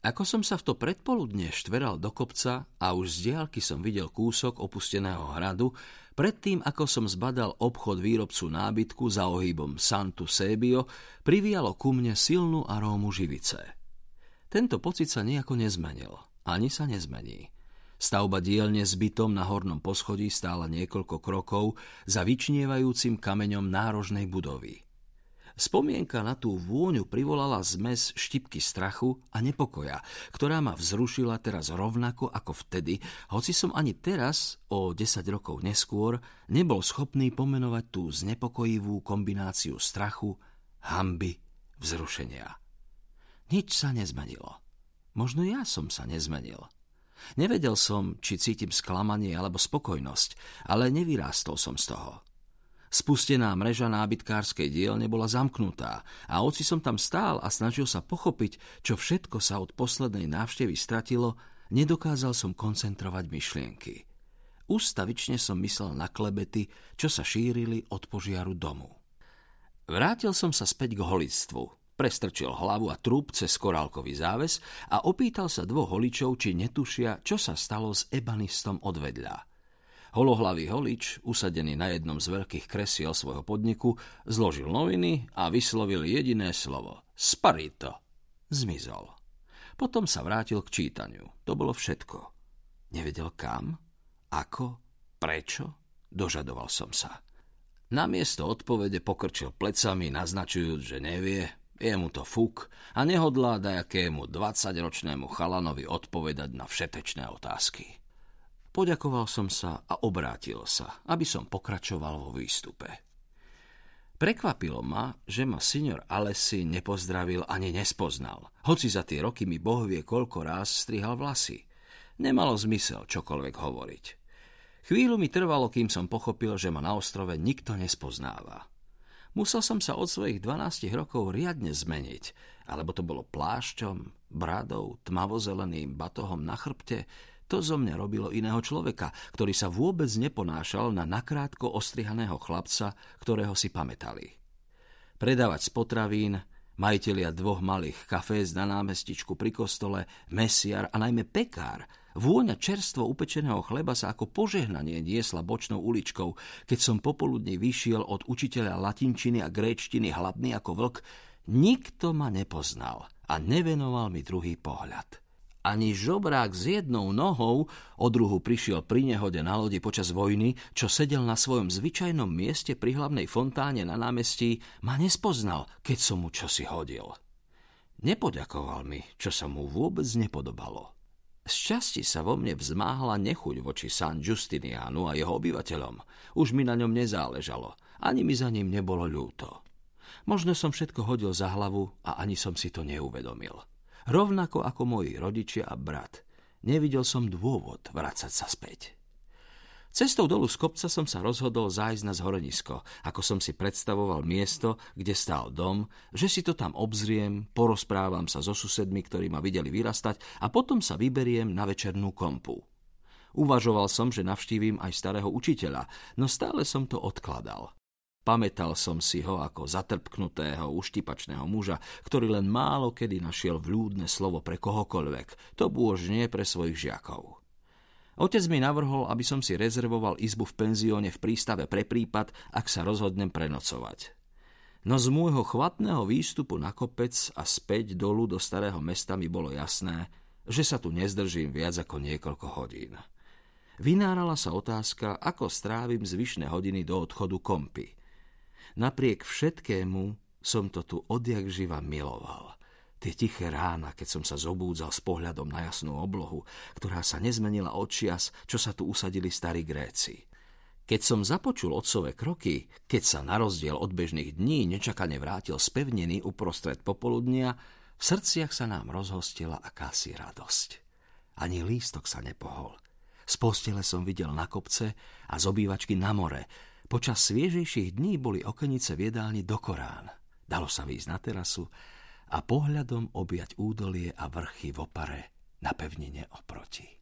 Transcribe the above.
Ako som sa v to predpoludne štveral do kopca a už z diálky som videl kúsok opusteného hradu, predtým ako som zbadal obchod výrobcu nábytku za ohýbom Santu Sebio, privíjalo ku mne silnú arómu živice. Tento pocit sa nejako nezmenil, ani sa nezmení. Stavba dielne s bytom na hornom poschodí stála niekoľko krokov za vyčnievajúcim kameňom nárožnej budovy – Spomienka na tú vôňu privolala zmes štipky strachu a nepokoja, ktorá ma vzrušila teraz rovnako ako vtedy, hoci som ani teraz, o 10 rokov neskôr, nebol schopný pomenovať tú znepokojivú kombináciu strachu, hamby, vzrušenia. Nič sa nezmenilo. Možno ja som sa nezmenil. Nevedel som, či cítim sklamanie alebo spokojnosť, ale nevyrástol som z toho. Spustená mreža nábytkárskej dielne bola zamknutá a oci som tam stál a snažil sa pochopiť, čo všetko sa od poslednej návštevy stratilo, nedokázal som koncentrovať myšlienky. Ústavične som myslel na klebety, čo sa šírili od požiaru domu. Vrátil som sa späť k holictvu, prestrčil hlavu a trúb cez korálkový záves a opýtal sa dvoch holičov, či netušia, čo sa stalo s ebanistom odvedľa. Holohlavý holič, usadený na jednom z veľkých kresiel svojho podniku, zložil noviny a vyslovil jediné slovo. Sparito. Zmizol. Potom sa vrátil k čítaniu. To bolo všetko. Nevedel kam, ako, prečo, dožadoval som sa. Namiesto odpovede pokrčil plecami, naznačujúc, že nevie, je mu to fuk a nehodlá dajakému 20-ročnému chalanovi odpovedať na všetečné otázky. Poďakoval som sa a obrátil sa, aby som pokračoval vo výstupe. Prekvapilo ma, že ma senior Alessi nepozdravil ani nespoznal, hoci za tie roky mi boh vie koľko ráz strihal vlasy. Nemalo zmysel čokoľvek hovoriť. Chvíľu mi trvalo, kým som pochopil, že ma na ostrove nikto nespoznáva. Musel som sa od svojich 12 rokov riadne zmeniť, alebo to bolo plášťom, bradou, tmavozeleným batohom na chrbte, to zo mňa robilo iného človeka, ktorý sa vôbec neponášal na nakrátko ostrihaného chlapca, ktorého si pamätali. Predávať z potravín, majitelia dvoch malých kafés na námestičku pri kostole, mesiar a najmä pekár, vôňa čerstvo upečeného chleba sa ako požehnanie niesla bočnou uličkou, keď som popoludne vyšiel od učiteľa latinčiny a gréčtiny hladný ako vlk, nikto ma nepoznal a nevenoval mi druhý pohľad. Ani žobrák s jednou nohou, o druhu prišiel pri nehode na lodi počas vojny, čo sedel na svojom zvyčajnom mieste pri hlavnej fontáne na námestí, ma nespoznal, keď som mu čosi hodil. Nepoďakoval mi, čo sa mu vôbec nepodobalo. Z časti sa vo mne vzmáhla nechuť voči San Justinianu a jeho obyvateľom. Už mi na ňom nezáležalo, ani mi za ním nebolo ľúto. Možno som všetko hodil za hlavu a ani som si to neuvedomil rovnako ako moji rodičia a brat. Nevidel som dôvod vrácať sa späť. Cestou dolu z kopca som sa rozhodol zájsť na zhorenisko, ako som si predstavoval miesto, kde stál dom, že si to tam obzriem, porozprávam sa so susedmi, ktorí ma videli vyrastať a potom sa vyberiem na večernú kompu. Uvažoval som, že navštívim aj starého učiteľa, no stále som to odkladal. Pamätal som si ho ako zatrpknutého, uštipačného muža, ktorý len málo kedy našiel vľúdne slovo pre kohokoľvek, to bôž nie pre svojich žiakov. Otec mi navrhol, aby som si rezervoval izbu v penzióne v prístave pre prípad, ak sa rozhodnem prenocovať. No z môjho chvatného výstupu na kopec a späť dolu do starého mesta mi bolo jasné, že sa tu nezdržím viac ako niekoľko hodín. Vynárala sa otázka, ako strávim zvyšné hodiny do odchodu kompy – Napriek všetkému som to tu odjak živa miloval. Tie tiché rána, keď som sa zobúdzal s pohľadom na jasnú oblohu, ktorá sa nezmenila od čias, čo sa tu usadili starí Gréci. Keď som započul otcové kroky, keď sa na rozdiel od bežných dní nečakane vrátil z pevniny uprostred popoludnia, v srdciach sa nám rozhostila akási radosť. Ani lístok sa nepohol. Z postele som videl na kopce a z obývačky na more, Počas sviežejších dní boli okenice v jedálni do Korán. Dalo sa výjsť na terasu a pohľadom objať údolie a vrchy v opare na pevnine oproti.